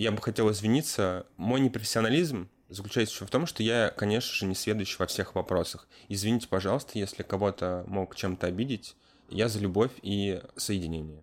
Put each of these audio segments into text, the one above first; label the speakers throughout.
Speaker 1: я бы хотел извиниться. Мой непрофессионализм заключается еще в том, что я, конечно же, не сведущий во всех вопросах. Извините, пожалуйста, если кого-то мог чем-то обидеть. Я за любовь и соединение.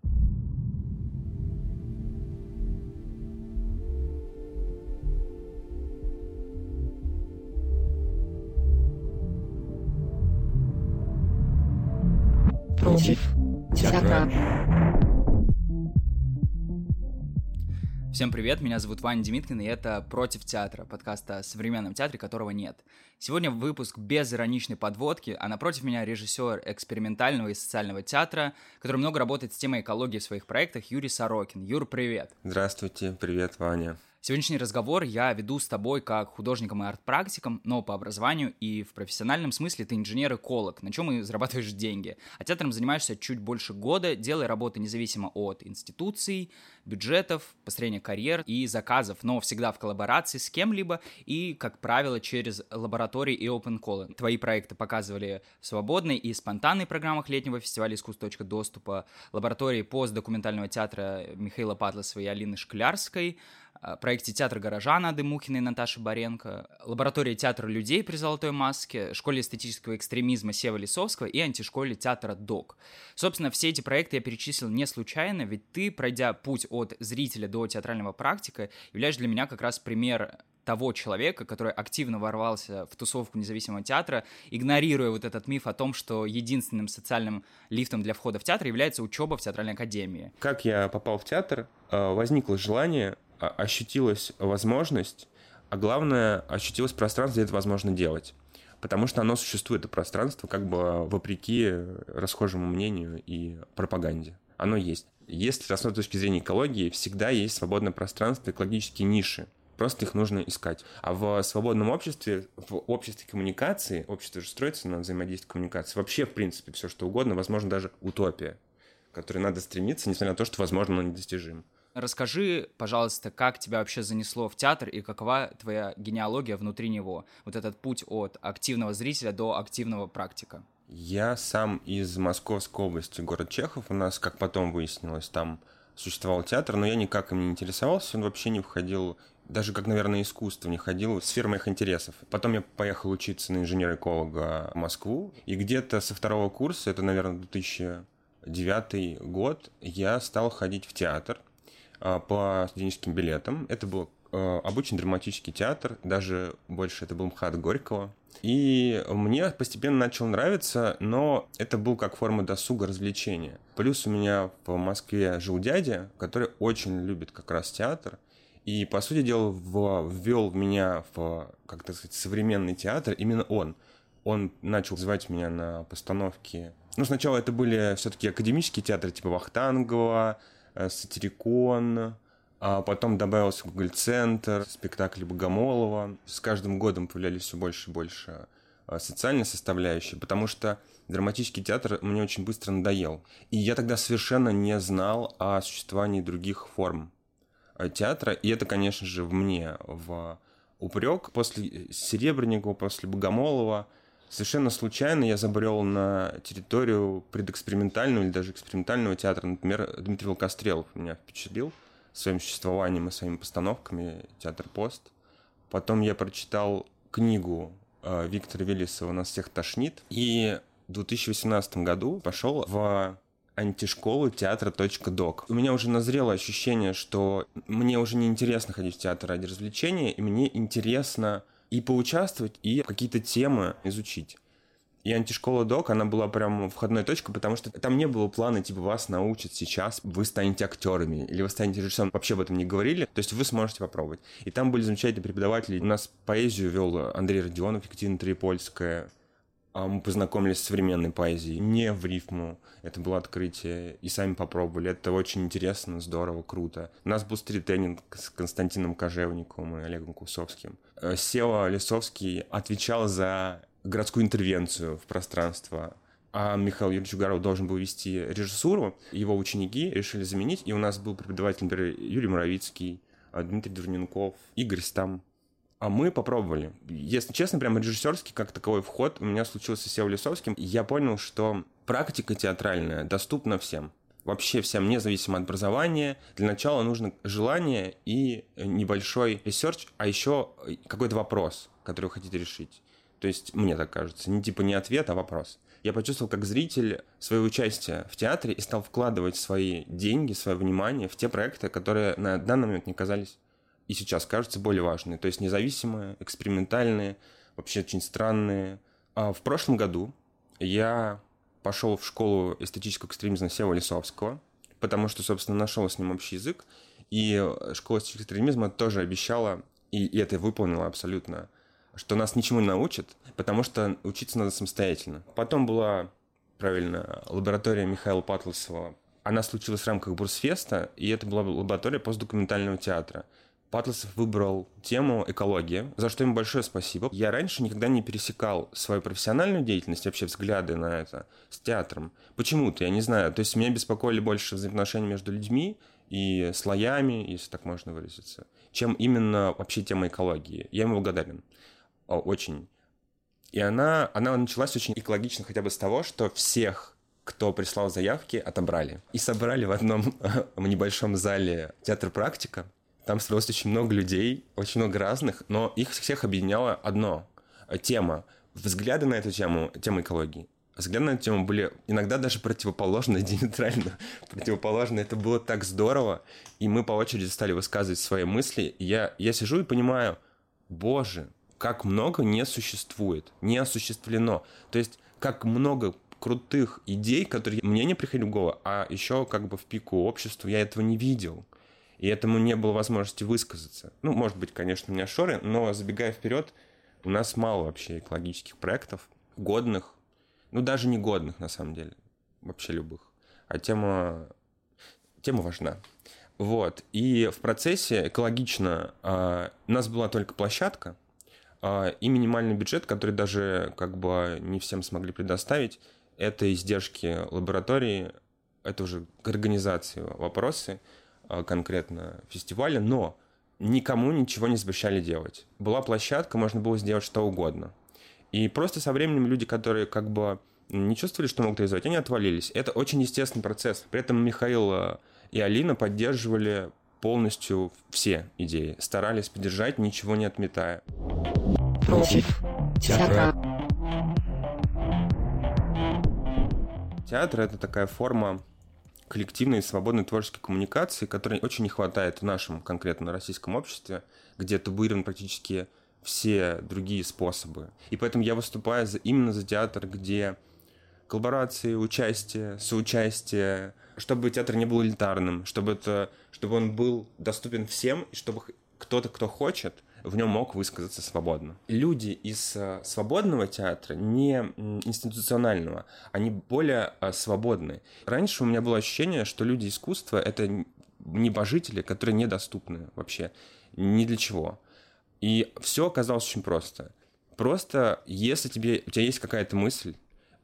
Speaker 2: Всем привет, меня зовут Ваня Демиткин, и это «Против театра», подкаст о современном театре, которого нет. Сегодня выпуск без ироничной подводки, а напротив меня режиссер экспериментального и социального театра, который много работает с темой экологии в своих проектах, Юрий Сорокин. Юр, привет!
Speaker 1: Здравствуйте, привет, Ваня.
Speaker 2: Сегодняшний разговор я веду с тобой как художником и арт-практиком, но по образованию и в профессиональном смысле ты инженер-эколог, на чем и зарабатываешь деньги. А театром занимаешься чуть больше года, делая работы независимо от институций, бюджетов, построения карьер и заказов, но всегда в коллаборации с кем-либо и, как правило, через лаборатории и open call. Твои проекты показывали в свободной и спонтанной программах летнего фестиваля искусств «Точка доступа», лаборатории постдокументального театра Михаила Патласова и Алины Шклярской, проекте «Театр гаража» Нады Мухиной и Наташи Баренко, лаборатории театра людей при «Золотой маске», школе эстетического экстремизма Сева Лисовского и антишколе театра «Док». Собственно, все эти проекты я перечислил не случайно, ведь ты, пройдя путь от зрителя до театрального практика, являешь для меня как раз пример того человека, который активно ворвался в тусовку независимого театра, игнорируя вот этот миф о том, что единственным социальным лифтом для входа в театр является учеба в театральной академии.
Speaker 1: Как я попал в театр, э, возникло желание ощутилась возможность, а главное, ощутилось пространство, где это возможно делать. Потому что оно существует, это пространство, как бы вопреки расхожему мнению и пропаганде. Оно есть. Если с точки зрения экологии, всегда есть свободное пространство, экологические ниши. Просто их нужно искать. А в свободном обществе, в обществе коммуникации, общество же строится на взаимодействии коммуникации, вообще, в принципе, все что угодно, возможно, даже утопия, к которой надо стремиться, несмотря на то, что, возможно, она недостижима.
Speaker 2: Расскажи, пожалуйста, как тебя вообще занесло в театр и какова твоя генеалогия внутри него? Вот этот путь от активного зрителя до активного практика.
Speaker 1: Я сам из Московской области, город Чехов. У нас, как потом выяснилось, там существовал театр, но я никак им не интересовался, он вообще не входил, даже как, наверное, искусство не ходил в сферу моих интересов. Потом я поехал учиться на инженер-эколога в Москву, и где-то со второго курса, это, наверное, 2009 год, я стал ходить в театр. А, по студенческим билетам. Это был а, обычный драматический театр, даже больше это был МХАТ Горького. И мне постепенно начал нравиться, но это был как форма досуга развлечения. Плюс у меня в Москве жил дядя, который очень любит как раз театр. И, по сути дела, ввел меня в, как так сказать, современный театр именно он. Он начал звать меня на постановки. Ну, сначала это были все-таки академические театры, типа Вахтангова, Сатирикон, а потом добавился Google-центр, спектакль Богомолова. С каждым годом появлялись все больше и больше э, социальной составляющей, потому что драматический театр мне очень быстро надоел. И я тогда совершенно не знал о существовании других форм э, театра, и это, конечно же, в мне в упрек. После Серебренникова, после Богомолова Совершенно случайно я забрел на территорию предэкспериментального или даже экспериментального театра. Например, Дмитрий Волкострелов меня впечатлил своим существованием и своими постановками «Театр Пост». Потом я прочитал книгу э, Виктора Велесова «Нас всех тошнит». И в 2018 году пошел в антишколу театра .док. У меня уже назрело ощущение, что мне уже не интересно ходить в театр ради развлечения, и мне интересно и поучаствовать, и какие-то темы изучить. И антишкола док, она была прям входной точкой, потому что там не было плана, типа, вас научат сейчас, вы станете актерами, или вы станете режиссером. Вообще об этом не говорили. То есть вы сможете попробовать. И там были замечательные преподаватели. У нас поэзию вел Андрей Родионов, Екатерина Трипольская, а мы познакомились с современной поэзией, не в рифму. Это было открытие, и сами попробовали. Это очень интересно, здорово, круто. У нас был стрит-тренинг с Константином Кожевниковым и Олегом Кусовским. Э, Сева Лисовский отвечал за городскую интервенцию в пространство, а Михаил Юрьевич Угаров должен был вести режиссуру. Его ученики решили заменить, и у нас был преподаватель, например, Юрий Моровицкий, э, Дмитрий Дурненков, Игорь Стам. А мы попробовали. Если честно, прям режиссерский как таковой вход у меня случился с Севой Лисовским. Я понял, что практика театральная доступна всем. вообще всем независимо от образования. Для начала нужно желание и небольшой research, а еще какой-то вопрос, который вы хотите решить. То есть, мне так кажется, не типа не ответ, а вопрос. Я почувствовал, как зритель свое участие в театре и стал вкладывать свои деньги, свое внимание в те проекты, которые на данный момент не казались и сейчас кажутся более важные. То есть независимые, экспериментальные, вообще очень странные. А в прошлом году я пошел в школу эстетического экстремизма Сева Лисовского, потому что, собственно, нашел с ним общий язык. И школа эстетического экстремизма тоже обещала, и, и это выполнила абсолютно, что нас ничему не научат, потому что учиться надо самостоятельно. Потом была, правильно, лаборатория Михаила Патласова. Она случилась в рамках Бурсфеста, и это была лаборатория постдокументального театра. Патласов выбрал тему экология, за что ему большое спасибо. Я раньше никогда не пересекал свою профессиональную деятельность, вообще взгляды на это, с театром. Почему-то, я не знаю. То есть меня беспокоили больше взаимоотношения между людьми и слоями, если так можно выразиться, чем именно вообще тема экологии. Я ему благодарен. Очень. И она, она началась очень экологично хотя бы с того, что всех кто прислал заявки, отобрали. И собрали в одном небольшом зале театр «Практика». Там собралось очень много людей, очень много разных, но их всех объединяло одно — тема. Взгляды на эту тему, тема экологии. Взгляды на эту тему были иногда даже противоположны, диаметрально противоположны. Это было так здорово. И мы по очереди стали высказывать свои мысли. И я, я сижу и понимаю, боже, как много не существует, не осуществлено. То есть, как много крутых идей, которые мне не приходили в голову, а еще как бы в пику обществу я этого не видел. И этому не было возможности высказаться. Ну, может быть, конечно, у меня шоры, но забегая вперед, у нас мало вообще экологических проектов, годных, ну, даже не годных, на самом деле, вообще любых. А тема, тема важна. Вот. И в процессе экологично э, у нас была только площадка, а, и минимальный бюджет, который даже как бы не всем смогли предоставить, это издержки лаборатории, это уже к организации вопросы а, конкретно фестиваля, но никому ничего не запрещали делать. Была площадка, можно было сделать что угодно. И просто со временем люди, которые как бы не чувствовали, что могут реализовать, они отвалились. Это очень естественный процесс. При этом Михаил а, и Алина поддерживали полностью все идеи, старались поддержать, ничего не отметая
Speaker 3: против театра.
Speaker 1: Театр — это такая форма коллективной свободной творческой коммуникации, которой очень не хватает в нашем конкретно российском обществе, где табуированы практически все другие способы. И поэтому я выступаю за, именно за театр, где коллаборации, участие, соучастие, чтобы театр не был элитарным, чтобы, это, чтобы он был доступен всем, и чтобы кто-то, кто хочет, в нем мог высказаться свободно. Люди из э, свободного театра, не институционального, они более э, свободны. Раньше у меня было ощущение, что люди искусства — это небожители, которые недоступны вообще ни для чего. И все оказалось очень просто. Просто, если тебе, у тебя есть какая-то мысль,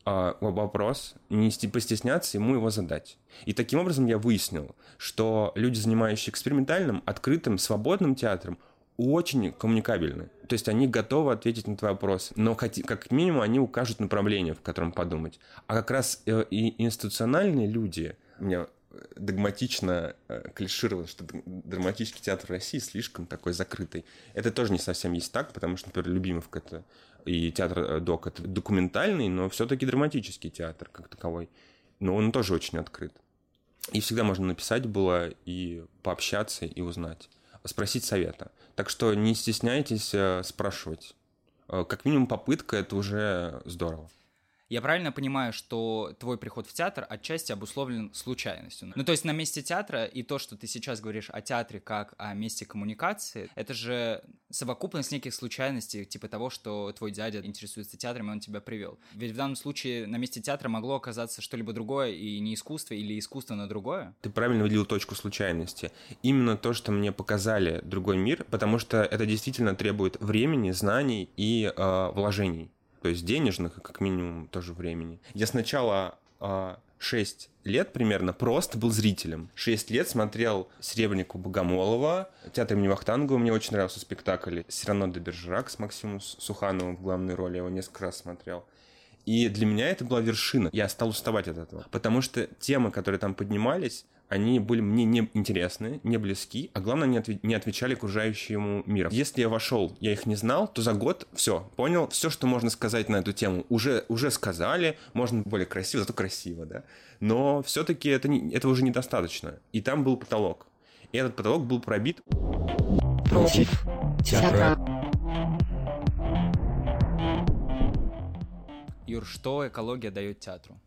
Speaker 1: а, вопрос, не постесняться ему его задать. И таким образом я выяснил, что люди, занимающиеся экспериментальным, открытым, свободным театром, очень коммуникабельны. То есть они готовы ответить на твой вопрос, но как минимум они укажут направление, в котором подумать. А как раз э, и институциональные люди, у меня догматично э, клишировалось, что драматический театр России слишком такой закрытый. Это тоже не совсем есть так, потому что, например, Любимовка это и театр э, ДОК это документальный, но все-таки драматический театр как таковой. Но он тоже очень открыт. И всегда можно написать было и пообщаться и узнать спросить совета. Так что не стесняйтесь э, спрашивать. Э, как минимум попытка это уже здорово.
Speaker 2: Я правильно понимаю, что твой приход в театр отчасти обусловлен случайностью? Ну, то есть на месте театра и то, что ты сейчас говоришь о театре как о месте коммуникации, это же совокупность неких случайностей, типа того, что твой дядя интересуется театром, и он тебя привел. Ведь в данном случае на месте театра могло оказаться что-либо другое, и не искусство, или искусство на другое?
Speaker 1: Ты правильно выделил точку случайности. Именно то, что мне показали другой мир, потому что это действительно требует времени, знаний и э, вложений то есть денежных и как минимум тоже времени. Я сначала э, 6 лет примерно просто был зрителем. 6 лет смотрел «Серебрянику Богомолова», театр имени Вахтангова, мне очень нравился спектакль «Сирано де Бержерак» с Максимом Сухановым в главной роли, я его несколько раз смотрел. И для меня это была вершина. Я стал уставать от этого. Потому что темы, которые там поднимались, они были мне не интересны, не близки, а главное, не, отве- не отвечали окружающему миру. Если я вошел, я их не знал, то за год все, понял, все, что можно сказать на эту тему, уже, уже сказали, можно более красиво, зато красиво, да. Но все-таки это, не, этого уже недостаточно. И там был потолок. И этот потолок был пробит.
Speaker 3: Против театра.
Speaker 2: Юр, что экология дает театру?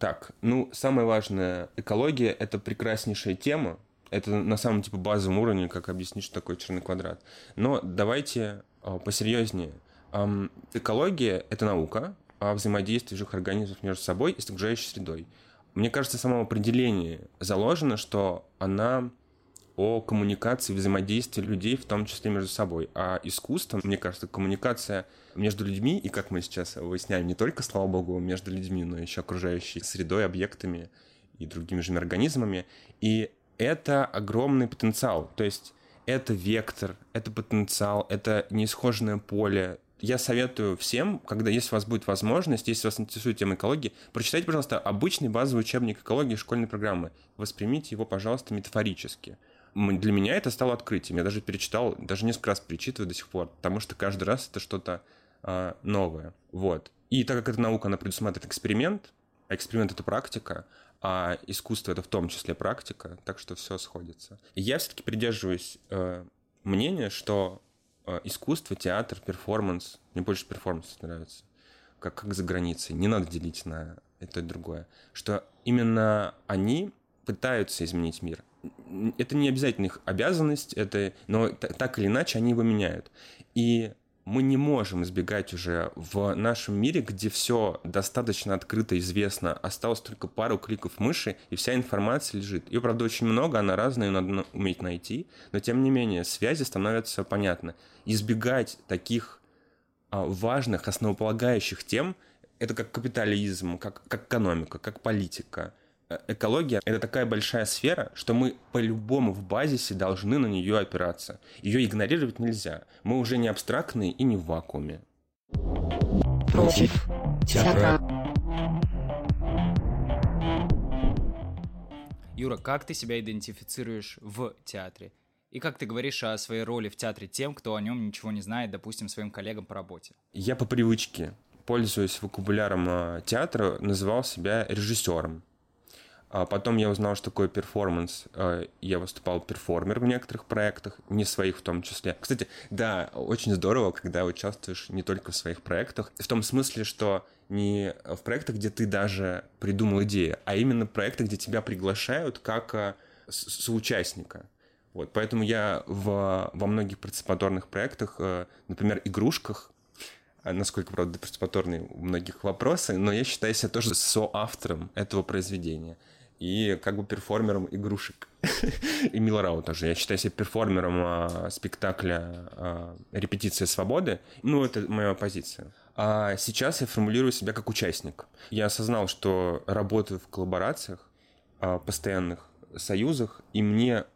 Speaker 1: Так, ну, самое важное, экология — это прекраснейшая тема. Это на самом типа базовом уровне, как объяснить, что такое черный квадрат. Но давайте э, посерьезнее. Эм, экология — это наука о взаимодействии живых организмов между собой и с окружающей средой. Мне кажется, в самом определении заложено, что она о коммуникации, взаимодействии людей, в том числе между собой. А искусство, мне кажется, коммуникация между людьми, и как мы сейчас выясняем, не только, слава богу, между людьми, но еще окружающей средой, объектами и другими живыми организмами. И это огромный потенциал. То есть это вектор, это потенциал, это неисхоженное поле. Я советую всем, когда если у вас будет возможность, если вас интересует тема экологии, прочитайте, пожалуйста, обычный базовый учебник экологии школьной программы. Воспримите его, пожалуйста, метафорически для меня это стало открытием. Я даже перечитал, даже несколько раз перечитываю до сих пор, потому что каждый раз это что-то а, новое. Вот. И так как эта наука, она предусматривает эксперимент, а эксперимент — это практика, а искусство — это в том числе практика, так что все сходится. Я все-таки придерживаюсь э, мнения, что э, искусство, театр, перформанс, мне больше перформанс нравится, как, как за границей, не надо делить на это и другое, что именно они пытаются изменить мир это не обязательно их обязанность, это, но так или иначе они его меняют. И мы не можем избегать уже в нашем мире, где все достаточно открыто известно, осталось только пару кликов мыши, и вся информация лежит. Ее, правда, очень много, она разная, ее надо уметь найти, но тем не менее связи становятся понятны. Избегать таких а, важных, основополагающих тем, это как капитализм, как, как экономика, как политика – экология — это такая большая сфера, что мы по-любому в базисе должны на нее опираться. Ее игнорировать нельзя. Мы уже не абстрактные и не в вакууме.
Speaker 3: Против театра.
Speaker 2: Юра, как ты себя идентифицируешь в театре? И как ты говоришь о своей роли в театре тем, кто о нем ничего не знает, допустим, своим коллегам по работе?
Speaker 1: Я по привычке, пользуясь вокабуляром э, театра, называл себя режиссером. А потом я узнал, что такое перформанс. А, я выступал перформер в некоторых проектах, не своих в том числе. Кстати, да, очень здорово, когда участвуешь не только в своих проектах, в том смысле, что не в проектах, где ты даже придумал идею, а именно проекты, где тебя приглашают как а, соучастника. Вот, поэтому я в, во многих парticipаторных проектах, например, игрушках, насколько, правда, парticipаторные у многих вопросы, но я считаю себя тоже соавтором этого произведения и как бы перформером игрушек. и Милорау тоже. Я считаю себя перформером а, спектакля а, «Репетиция свободы». Ну, это моя позиция. А сейчас я формулирую себя как участник. Я осознал, что работаю в коллаборациях, а, постоянных союзах, и мне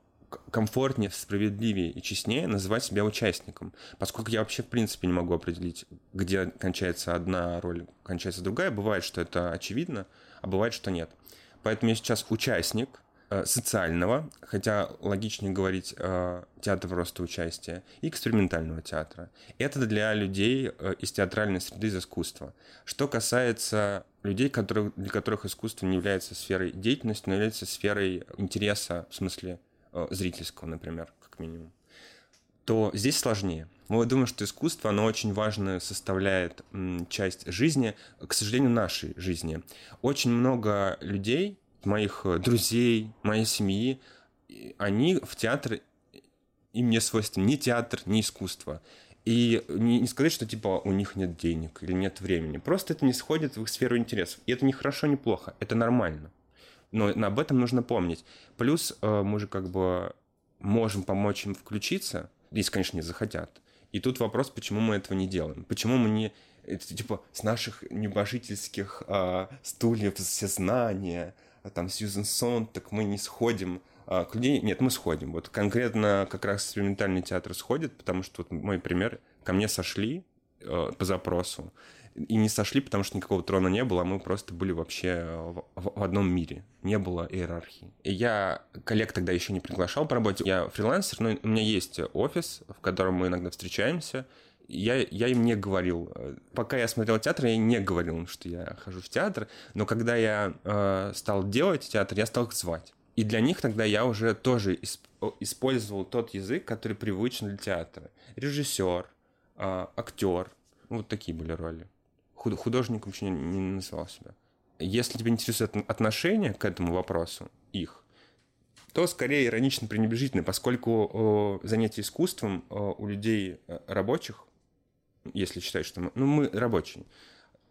Speaker 1: комфортнее, справедливее и честнее называть себя участником, поскольку я вообще в принципе не могу определить, где кончается одна роль, кончается другая. Бывает, что это очевидно, а бывает, что нет. Поэтому я сейчас участник э, социального, хотя логичнее говорить э, театр просто участия, и экспериментального театра. Это для людей э, из театральной среды, из искусства. Что касается людей, которые, для которых искусство не является сферой деятельности, но является сферой интереса, в смысле зрительского, например, как минимум, то здесь сложнее. Мы думаем, что искусство, оно очень важную составляет часть жизни, к сожалению, нашей жизни. Очень много людей, моих э, друзей, моей семьи, они в театр, им не свойственно ни театр, ни искусство. И не, не сказать, что типа у них нет денег или нет времени. Просто это не сходит в их сферу интересов. И это не хорошо, не плохо. Это нормально. Но об этом нужно помнить. Плюс э, мы же как бы можем помочь им включиться, если, конечно, не захотят. И тут вопрос, почему мы этого не делаем. Почему мы не это, типа с наших небожительских а, стульев все знания, а там Сьюзен Сон, так мы не сходим а, к людей. Нет, мы сходим. Вот конкретно как раз экспериментальный театр сходит, потому что вот мой пример, ко мне сошли э, по запросу. И не сошли, потому что никакого трона не было, а мы просто были вообще в, в одном мире. Не было иерархии. И я коллег тогда еще не приглашал по работе. Я фрилансер, но у меня есть офис, в котором мы иногда встречаемся. Я, я им не говорил. Пока я смотрел театр, я не говорил что я хожу в театр. Но когда я э, стал делать театр, я стал их звать. И для них тогда я уже тоже использовал тот язык, который привычен для театра. Режиссер, э, актер. Вот такие были роли художником еще не, называл себя. Если тебя интересует отношение к этому вопросу, их, то скорее иронично пренебрежительно, поскольку занятие искусством у людей э, рабочих, если считать, что мы, ну, мы рабочие,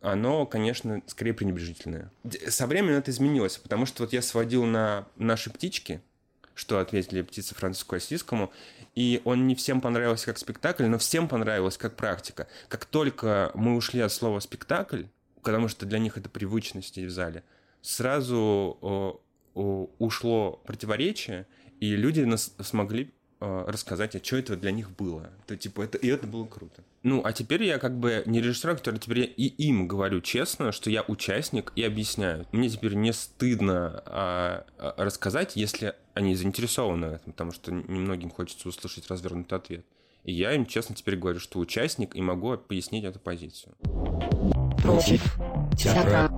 Speaker 1: оно, конечно, скорее пренебрежительное. Со временем это изменилось, потому что вот я сводил на наши птички, что ответили птицы Франциску Осискому, и он не всем понравился как спектакль, но всем понравилось как практика. Как только мы ушли от слова «спектакль», потому что для них это привычно сидеть в зале, сразу ушло противоречие, и люди нас смогли рассказать, а что это для них было. То, типа, это, и это было круто. Ну, а теперь я как бы не режиссер, который теперь я и им говорю честно, что я участник и объясняю. Мне теперь не стыдно а, а, рассказать, если они заинтересованы в этом, потому что немногим хочется услышать развернутый ответ. И я им честно теперь говорю, что участник и могу пояснить эту позицию.
Speaker 3: Против театра.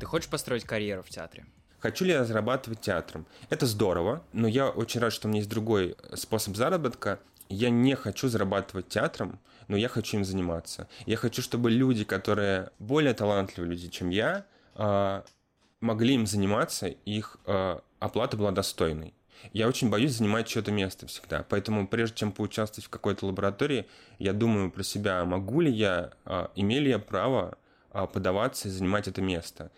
Speaker 2: Ты хочешь построить карьеру в театре?
Speaker 1: Хочу ли я зарабатывать театром? Это здорово, но я очень рад, что у меня есть другой способ заработка. Я не хочу зарабатывать театром, но я хочу им заниматься. Я хочу, чтобы люди, которые более талантливые люди, чем я, могли им заниматься, их а, оплата была достойной. Я очень боюсь занимать чье-то место всегда. Поэтому прежде чем поучаствовать в какой-то лаборатории, я думаю про себя, могу ли я, а, имею ли я право подаваться и занимать это место.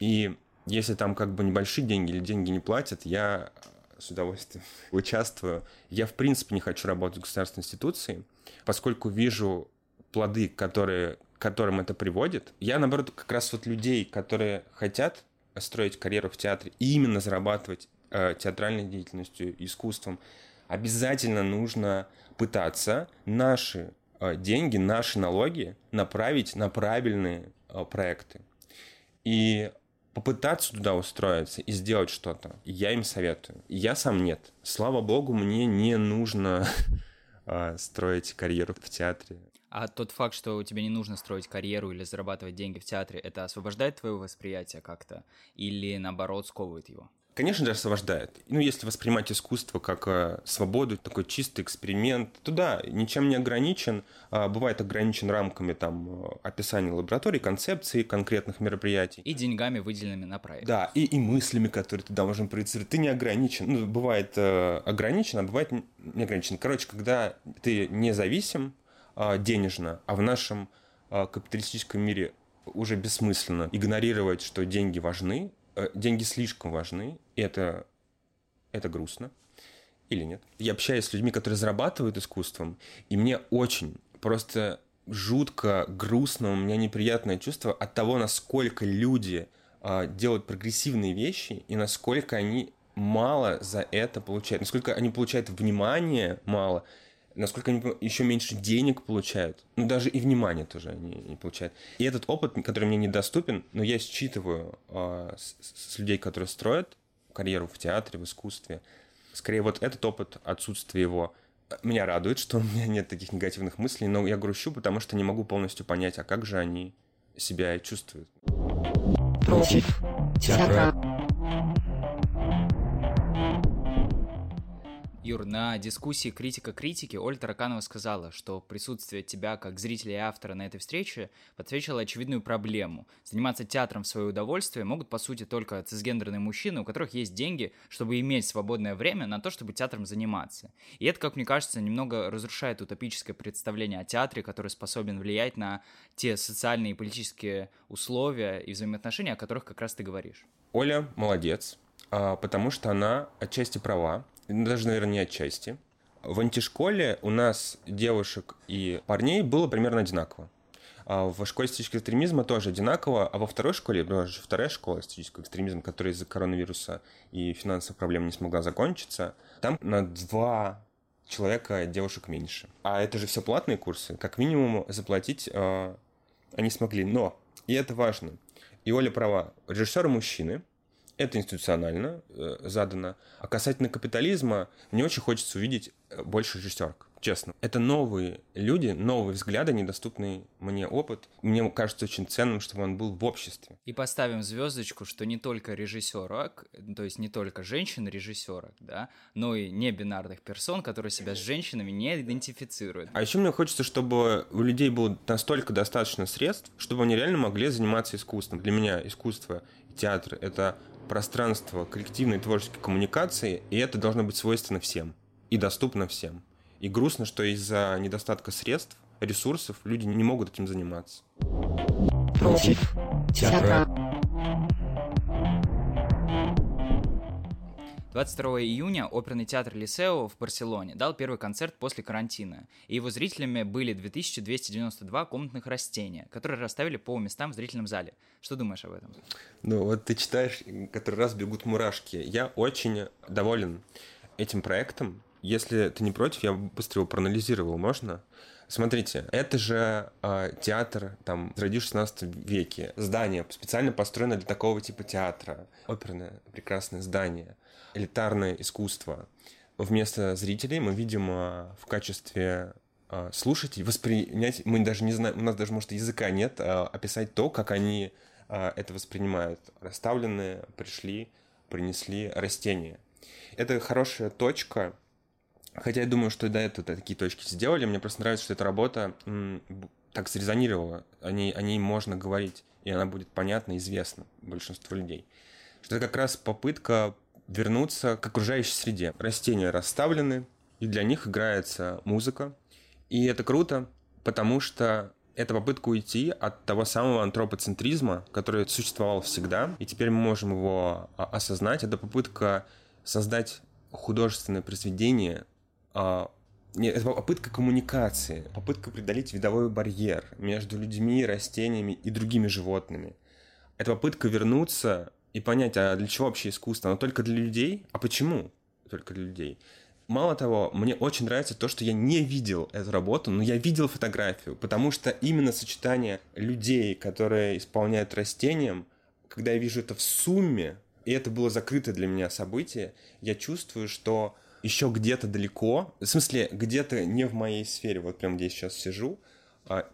Speaker 1: И если там как бы небольшие деньги или деньги не платят, я с удовольствием участвую. Я, в принципе, не хочу работать в государственной институции, поскольку вижу плоды, которые, которым это приводит. Я, наоборот, как раз вот людей, которые хотят строить карьеру в театре и именно зарабатывать э, театральной деятельностью, искусством, обязательно нужно пытаться наши э, деньги, наши налоги направить на правильные э, проекты. И попытаться туда устроиться и сделать что-то. Я им советую. Я сам нет. Слава богу, мне не нужно а, строить карьеру в театре.
Speaker 2: А тот факт, что тебе не нужно строить карьеру или зарабатывать деньги в театре, это освобождает твое восприятие как-то? Или наоборот сковывает его?
Speaker 1: Конечно же, освобождает. Ну, если воспринимать искусство как э, свободу, такой чистый эксперимент, то да, ничем не ограничен. А, бывает ограничен рамками там э, описания лаборатории, концепции конкретных мероприятий.
Speaker 2: И деньгами, выделенными на проект.
Speaker 1: Да, и, и мыслями, которые ты должен проецировать. Ты не ограничен. Ну, бывает э, ограничен, а бывает не ограничен. Короче, когда ты независим э, денежно, а в нашем э, капиталистическом мире уже бессмысленно игнорировать, что деньги важны, Э, деньги слишком важны, и это, это грустно. Или нет? Я общаюсь с людьми, которые зарабатывают искусством, и мне очень просто жутко грустно, у меня неприятное чувство от того, насколько люди а, делают прогрессивные вещи и насколько они мало за это получают, насколько они получают внимание мало, насколько они еще меньше денег получают, ну даже и внимания тоже они не получают. И этот опыт, который мне недоступен, но я считываю э, с, с людей, которые строят карьеру в театре, в искусстве, скорее вот этот опыт, отсутствие его, меня радует, что у меня нет таких негативных мыслей, но я грущу, потому что не могу полностью понять, а как же они себя чувствуют.
Speaker 3: Против театра.
Speaker 2: Юр, на дискуссии критика критики Оль Тараканова сказала, что присутствие тебя как зрителя и автора на этой встрече подсвечило очевидную проблему. Заниматься театром в свое удовольствие могут, по сути, только цисгендерные мужчины, у которых есть деньги, чтобы иметь свободное время на то, чтобы театром заниматься. И это, как мне кажется, немного разрушает утопическое представление о театре, который способен влиять на те социальные и политические условия и взаимоотношения, о которых как раз ты говоришь.
Speaker 1: Оля молодец, а, потому что она отчасти права даже, наверное, не отчасти. В антишколе у нас девушек и парней было примерно одинаково. А в школе статического экстремизма тоже одинаково, а во второй школе, была же вторая школа статического экстремизма, которая из-за коронавируса и финансовых проблем не смогла закончиться, там на два человека девушек меньше. А это же все платные курсы. Как минимум заплатить э, они смогли. Но, и это важно, и Оля права, режиссеры мужчины, это институционально э, задано. А касательно капитализма, мне очень хочется увидеть э, больше режиссерок честно. Это новые люди, новые взгляды, недоступный мне опыт. Мне кажется очень ценным, чтобы он был в обществе.
Speaker 2: И поставим звездочку, что не только режиссерок, то есть не только женщин-режиссерок, да, но и не бинарных персон, которые себя с женщинами не идентифицируют.
Speaker 1: А еще мне хочется, чтобы у людей было настолько достаточно средств, чтобы они реально могли заниматься искусством. Для меня искусство и театр — это пространство коллективной творческой коммуникации, и это должно быть свойственно всем и доступно всем. И грустно, что из-за недостатка средств, ресурсов люди не могут этим заниматься.
Speaker 3: Против театра.
Speaker 2: 22 июня оперный театр Лисео в Барселоне дал первый концерт после карантина, и его зрителями были 2292 комнатных растения, которые расставили по местам в зрительном зале. Что думаешь об этом?
Speaker 1: Ну вот ты читаешь, который раз бегут мурашки. Я очень доволен этим проектом, если ты не против, я быстро его проанализировал, можно? Смотрите, это же э, театр, там, в 16 веке. Здание специально построено для такого типа театра. Оперное прекрасное здание. Элитарное искусство. Вместо зрителей мы видим э, в качестве э, слушателей воспринять... Мы даже не знаем, у нас даже, может, языка нет, э, описать то, как они это воспринимают. Расставленные, пришли, принесли растения. Это хорошая точка Хотя я думаю, что до этого такие точки сделали. Мне просто нравится, что эта работа так срезонировала. О ней, о ней можно говорить, и она будет понятна, известна большинству людей. Что это как раз попытка вернуться к окружающей среде. Растения расставлены, и для них играется музыка. И это круто, потому что это попытка уйти от того самого антропоцентризма, который существовал всегда, и теперь мы можем его а, осознать. Это попытка создать художественное произведение а, нет, это попытка коммуникации, попытка преодолеть видовой барьер между людьми, растениями и другими животными. Это попытка вернуться и понять, а для чего вообще искусство? Оно только для людей? А почему только для людей? Мало того, мне очень нравится то, что я не видел эту работу, но я видел фотографию, потому что именно сочетание людей, которые исполняют растением, когда я вижу это в сумме, и это было закрыто для меня событие, я чувствую, что еще где-то далеко, в смысле, где-то не в моей сфере, вот прям где я сейчас сижу,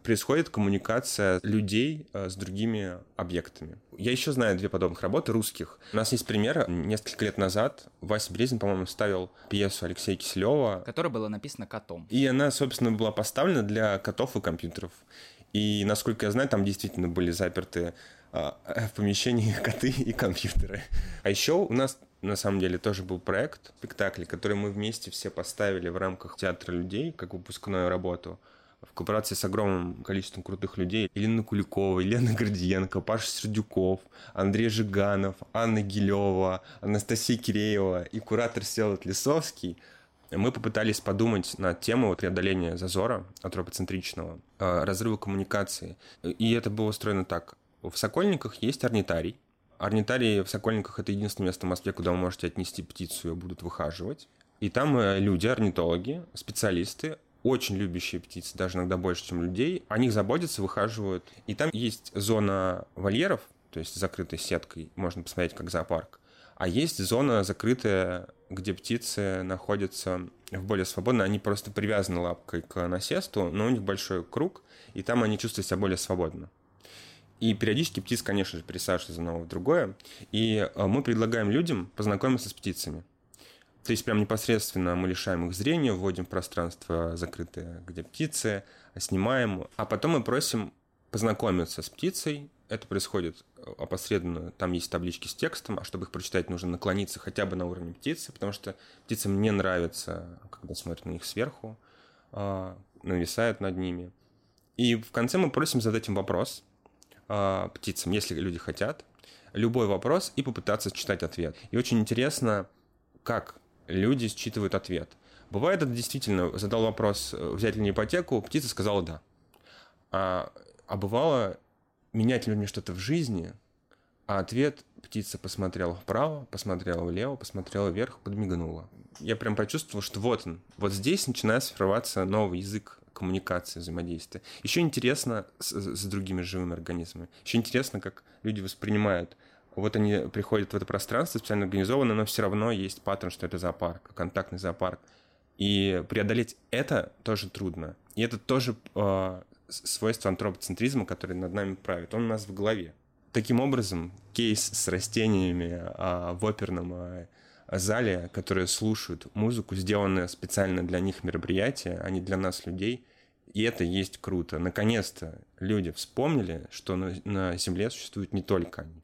Speaker 1: происходит коммуникация людей а, с другими объектами. Я еще знаю две подобных работы русских. У нас есть пример. Несколько лет назад Вася Брезин, по-моему, ставил пьесу Алексея Киселева.
Speaker 2: Которая была написана котом.
Speaker 1: И она, собственно, была поставлена для котов и компьютеров. И, насколько я знаю, там действительно были заперты а, в помещении коты и компьютеры. А еще у нас на самом деле тоже был проект, спектакль, который мы вместе все поставили в рамках театра людей, как выпускную работу в кооперации с огромным количеством крутых людей. Елена Куликова, Елена Гордиенко, Паша Сердюков, Андрей Жиганов, Анна Гилева, Анастасия Киреева и куратор Селот Лисовский. Мы попытались подумать на тему преодоления зазора антропоцентричного, э, разрыва коммуникации. И это было устроено так. В Сокольниках есть орнитарий, Орнитарии в Сокольниках – это единственное место в Москве, куда вы можете отнести птицу, ее будут выхаживать. И там э, люди, орнитологи, специалисты, очень любящие птицы, даже иногда больше, чем людей, о них заботятся, выхаживают. И там есть зона вольеров, то есть закрытой сеткой, можно посмотреть как зоопарк. А есть зона закрытая, где птицы находятся в более свободно, они просто привязаны лапкой к насесту, но у них большой круг, и там они чувствуют себя более свободно. И периодически птиц, конечно же, пересаживают из одного в другое. И э, мы предлагаем людям познакомиться с птицами. То есть прям непосредственно мы лишаем их зрения, вводим в пространство закрытое, где птицы, снимаем, а потом мы просим познакомиться с птицей. Это происходит э, опосредованно, там есть таблички с текстом, а чтобы их прочитать, нужно наклониться хотя бы на уровне птицы, потому что птицам не нравится, когда смотрят на них сверху, а, нависают над ними. И в конце мы просим задать им вопрос – э, птицам, если люди хотят, любой вопрос и попытаться читать ответ. И очень интересно, как люди считывают ответ. Бывает это действительно, задал вопрос, э, взять ли мне ипотеку, птица сказала да. А, а бывало, менять ли мне что-то в жизни, а ответ птица посмотрела вправо, посмотрела влево, посмотрела вверх, подмигнула. Я прям почувствовал, что вот он, вот здесь начинает сформироваться новый язык коммуникации, взаимодействия. Еще интересно с, с другими живыми организмами. Еще интересно, как люди воспринимают. Вот они приходят в это пространство специально организованно, но все равно есть паттерн, что это зоопарк, контактный зоопарк. И преодолеть это тоже трудно. И это тоже э, свойство антропоцентризма, который над нами правит. Он у нас в голове. Таким образом, кейс с растениями э, в оперном э, зале, которые слушают музыку, сделанное специально для них мероприятие, а не для нас, людей. И это есть круто. Наконец-то люди вспомнили, что на, на Земле существуют не только они.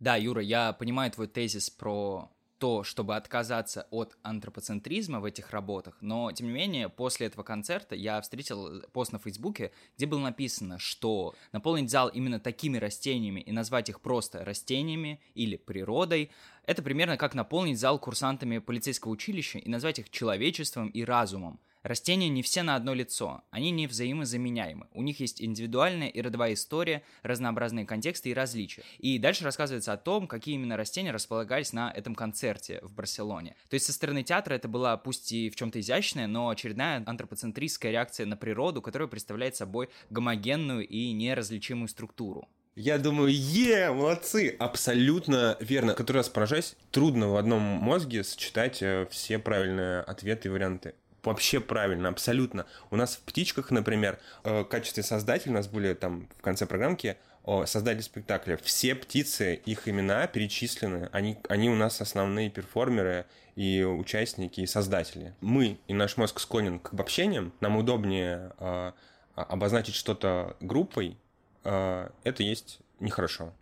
Speaker 2: Да, Юра, я понимаю твой тезис про то, чтобы отказаться от антропоцентризма в этих работах, но, тем не менее, после этого концерта я встретил пост на Фейсбуке, где было написано, что наполнить зал именно такими растениями и назвать их просто растениями или природой это примерно как наполнить зал курсантами полицейского училища и назвать их человечеством и разумом. Растения не все на одно лицо, они не взаимозаменяемы. У них есть индивидуальная и родовая история, разнообразные контексты и различия. И дальше рассказывается о том, какие именно растения располагались на этом концерте в Барселоне. То есть со стороны театра это была пусть и в чем-то изящная, но очередная антропоцентристская реакция на природу, которая представляет собой гомогенную и неразличимую структуру.
Speaker 1: Я думаю, е, молодцы, абсолютно верно. Который раз поражаюсь, трудно в одном мозге сочетать э, все правильные ответы и варианты вообще правильно, абсолютно. У нас в «Птичках», например, э, в качестве создателя у нас были там в конце программки создатели спектакля. Все птицы, их имена перечислены. Они, они у нас основные перформеры и участники, и создатели. Мы и наш мозг склонен к обобщениям. Нам удобнее э, обозначить что-то группой. Э, это есть нехорошо.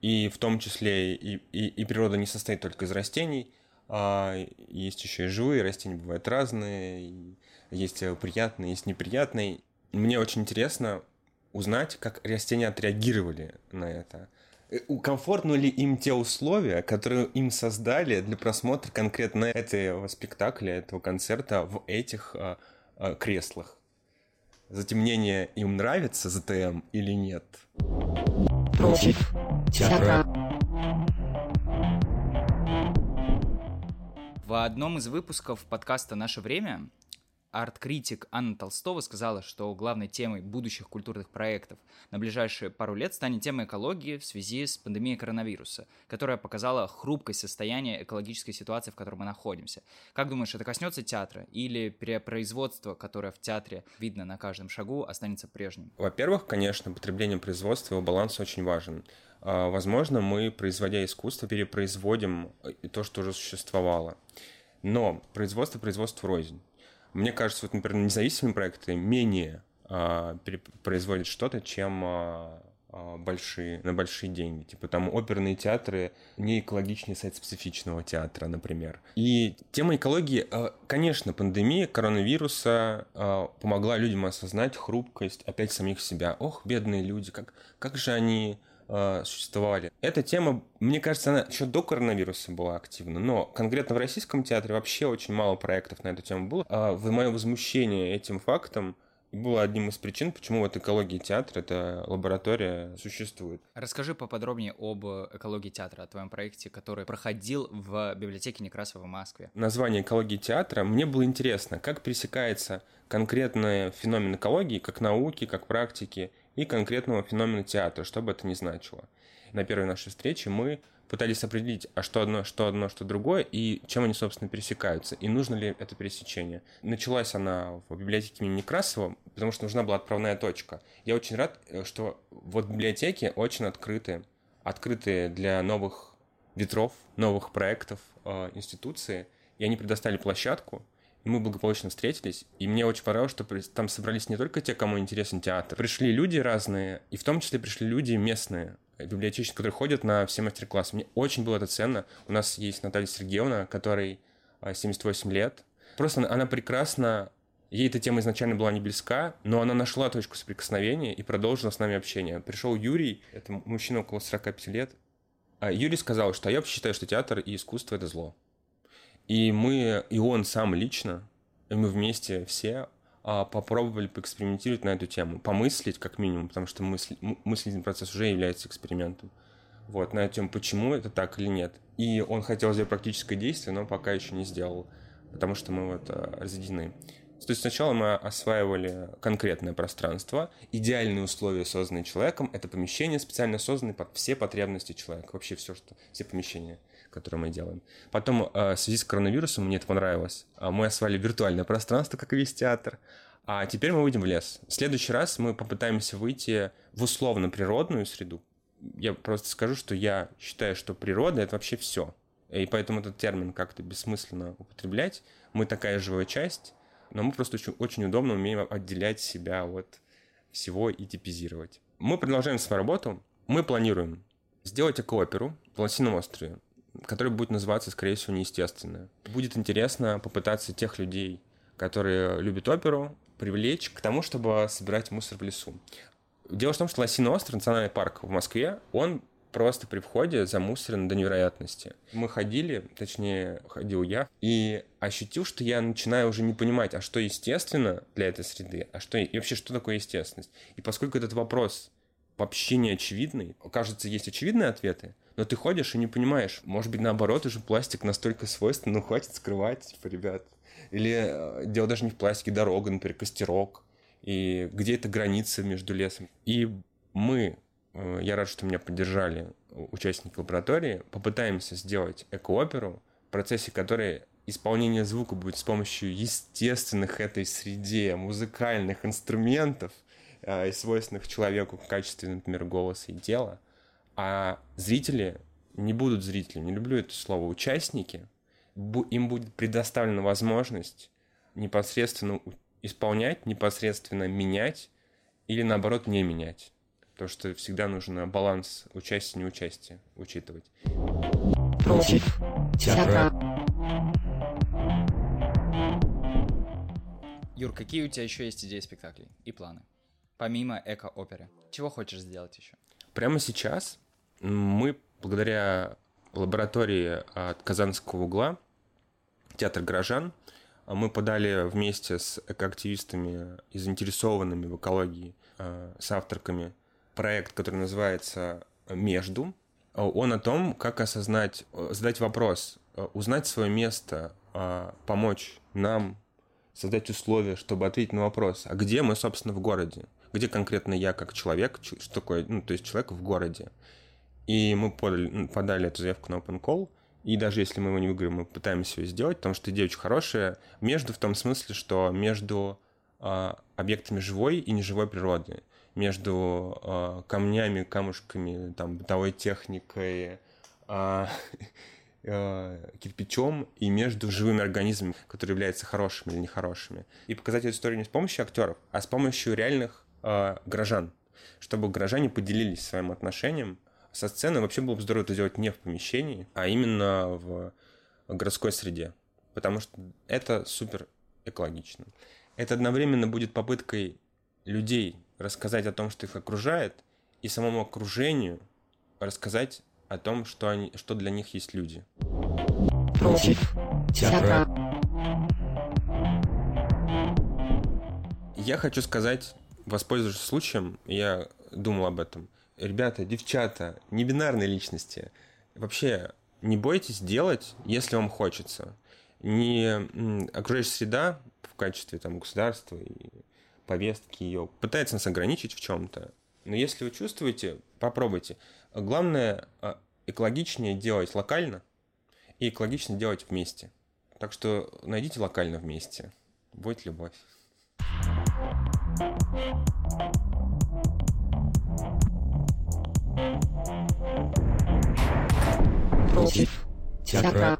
Speaker 1: И в том числе и, и, и природа не состоит только из растений, а есть еще и живые растения, бывают разные, есть э, приятные, есть неприятные. Мне очень интересно узнать, как растения отреагировали на это. Э, комфортно ли им те условия, которые им создали для просмотра конкретно этого спектакля, этого концерта в этих а, а, креслах? Затемнение им нравится ЗТМ или нет?
Speaker 3: Против театра.
Speaker 2: В одном из выпусков подкаста «Наше время» арт-критик Анна Толстова сказала, что главной темой будущих культурных проектов на ближайшие пару лет станет тема экологии в связи с пандемией коронавируса, которая показала хрупкость состояния экологической ситуации, в которой мы находимся. Как думаешь, это коснется театра или перепроизводство, которое в театре видно на каждом шагу, останется прежним?
Speaker 1: Во-первых, конечно, потребление производства, его баланс очень важен. А, возможно, мы, производя искусство, перепроизводим э, то, что уже существовало. Но производство производство рознь. Мне кажется, вот, например, независимые проекты менее а, производят что-то, чем а, большие, на большие деньги. Типа там оперные театры не экологичнее сайт-специфичного театра, например. И тема экологии, а, конечно, пандемия коронавируса а, помогла людям осознать хрупкость опять самих себя. Ох, бедные люди, как, как же они э, существовали. Эта тема, мне кажется, она еще до коронавируса была активна, но конкретно в российском театре вообще очень мало проектов на эту тему было. А мое возмущение этим фактом было одним из причин, почему вот экология театра, эта лаборатория существует.
Speaker 2: Расскажи поподробнее об экологии театра, о твоем проекте, который проходил в библиотеке Некрасова в Москве.
Speaker 1: Название экологии театра. Мне было интересно, как пересекается конкретный феномен экологии, как науки, как практики, и конкретного феномена театра, что бы это ни значило. На первой нашей встрече мы пытались определить, а что одно, что одно, что другое, и чем они, собственно, пересекаются, и нужно ли это пересечение. Началась она в библиотеке имени Некрасова, потому что нужна была отправная точка. Я очень рад, э, что вот библиотеки очень открыты, открыты для новых ветров, новых проектов э, институции, и они предоставили площадку, мы благополучно встретились, и мне очень понравилось, что там собрались не только те, кому интересен театр. Пришли люди разные, и в том числе пришли люди местные, библиотечники, которые ходят на все мастер-классы. Мне очень было это ценно. У нас есть Наталья Сергеевна, которой 78 а, лет. Просто она прекрасно Ей эта тема изначально была не близка, но она нашла точку соприкосновения и продолжила с нами общение. Пришел Юрий, это мужчина около 45 лет. А Юрий сказал, что я считаю, что театр и искусство – это зло. И мы, и он сам лично, и мы вместе все попробовали поэкспериментировать на эту тему, помыслить как минимум, потому что мысль, мыслительный процесс уже является экспериментом. вот, на тему, почему это так или нет. И он хотел сделать практическое действие, но пока еще не сделал, потому что мы вот э, разъединены. То есть сначала мы осваивали конкретное пространство, идеальные условия, созданные человеком, это помещение, специально созданное под все потребности человека, вообще все, что, все помещения, которые мы делаем. Потом, э, в связи с коронавирусом, мне это понравилось, э, мы осваивали виртуальное пространство, как и весь театр, а теперь мы выйдем в лес. В следующий раз мы попытаемся выйти в условно-природную среду. Я просто скажу, что я считаю, что природа — это вообще все. И поэтому этот термин как-то бессмысленно употреблять. Мы такая живая часть, но мы просто очень, очень удобно умеем отделять себя от всего и типизировать. Мы продолжаем свою работу. Мы планируем сделать экооперу в Лосином острове, которая будет называться, скорее всего, неестественно. Будет интересно попытаться тех людей, которые любят оперу, привлечь к тому, чтобы собирать мусор в лесу. Дело в том, что Лосиный остров, национальный парк в Москве, он просто при входе замусорен до невероятности. Мы ходили, точнее, ходил я, и ощутил, что я начинаю уже не понимать, а что естественно для этой среды, а что и вообще что такое естественность. И поскольку этот вопрос вообще не очевидный, кажется, есть очевидные ответы, но ты ходишь и не понимаешь. Может быть, наоборот, уже пластик настолько свойственен, ну хватит скрывать, типа, ребят. Или э, дело даже не в пластике, дорога, например, костерок. И где эта граница между лесом. И мы Э, я рад, что меня поддержали участники лаборатории. Попытаемся сделать экооперу, в процессе которой исполнение звука будет с помощью естественных этой среде музыкальных инструментов, э, свойственных человеку в качестве, например, голоса и тела. А зрители не будут зрителями, не люблю это слово, участники, им будет предоставлена возможность непосредственно исполнять, непосредственно менять или наоборот не менять. Потому что всегда нужно баланс участия и неучастия учитывать.
Speaker 3: Против театра.
Speaker 2: Юр, какие у тебя еще есть идеи спектаклей и планы? Помимо эко-оперы. Чего хочешь сделать еще?
Speaker 1: Прямо сейчас мы, благодаря лаборатории от Казанского угла, театр горожан, мы подали вместе с экоактивистами и заинтересованными в экологии э, с авторками проект, который называется «Между». Он о том, как осознать, задать вопрос, узнать свое место, помочь нам создать условия, чтобы ответить на вопрос, а где мы, собственно, в городе? Где конкретно я как человек, что такое, ну, то есть человек в городе? И мы подали, подали эту заявку на Open Call, и даже если мы его не выиграем, мы пытаемся ее сделать, потому что идея очень хорошая. Между в том смысле, что между э, объектами живой и неживой природы между э, камнями, камушками, там, бытовой техникой, э, э, кирпичом и между живыми организмами, которые являются хорошими или нехорошими. И показать эту историю не с помощью актеров, а с помощью реальных э, горожан, чтобы горожане поделились своим отношением со сцены. Вообще было бы здорово это делать не в помещении, а именно в городской среде, потому что это супер экологично. Это одновременно будет попыткой людей рассказать о том, что их окружает, и самому окружению рассказать о том, что, они, что для них есть люди.
Speaker 3: Против театра.
Speaker 1: Я хочу сказать, воспользовавшись случаем, я думал об этом. Ребята, девчата, не бинарные личности, вообще не бойтесь делать, если вам хочется. Не окружающая среда в качестве там, государства и повестки ее, пытается нас ограничить в чем-то. Но если вы чувствуете, попробуйте. Главное, а, экологичнее делать локально и экологично делать вместе. Так что найдите локально вместе. Будет любовь.
Speaker 3: Против театра.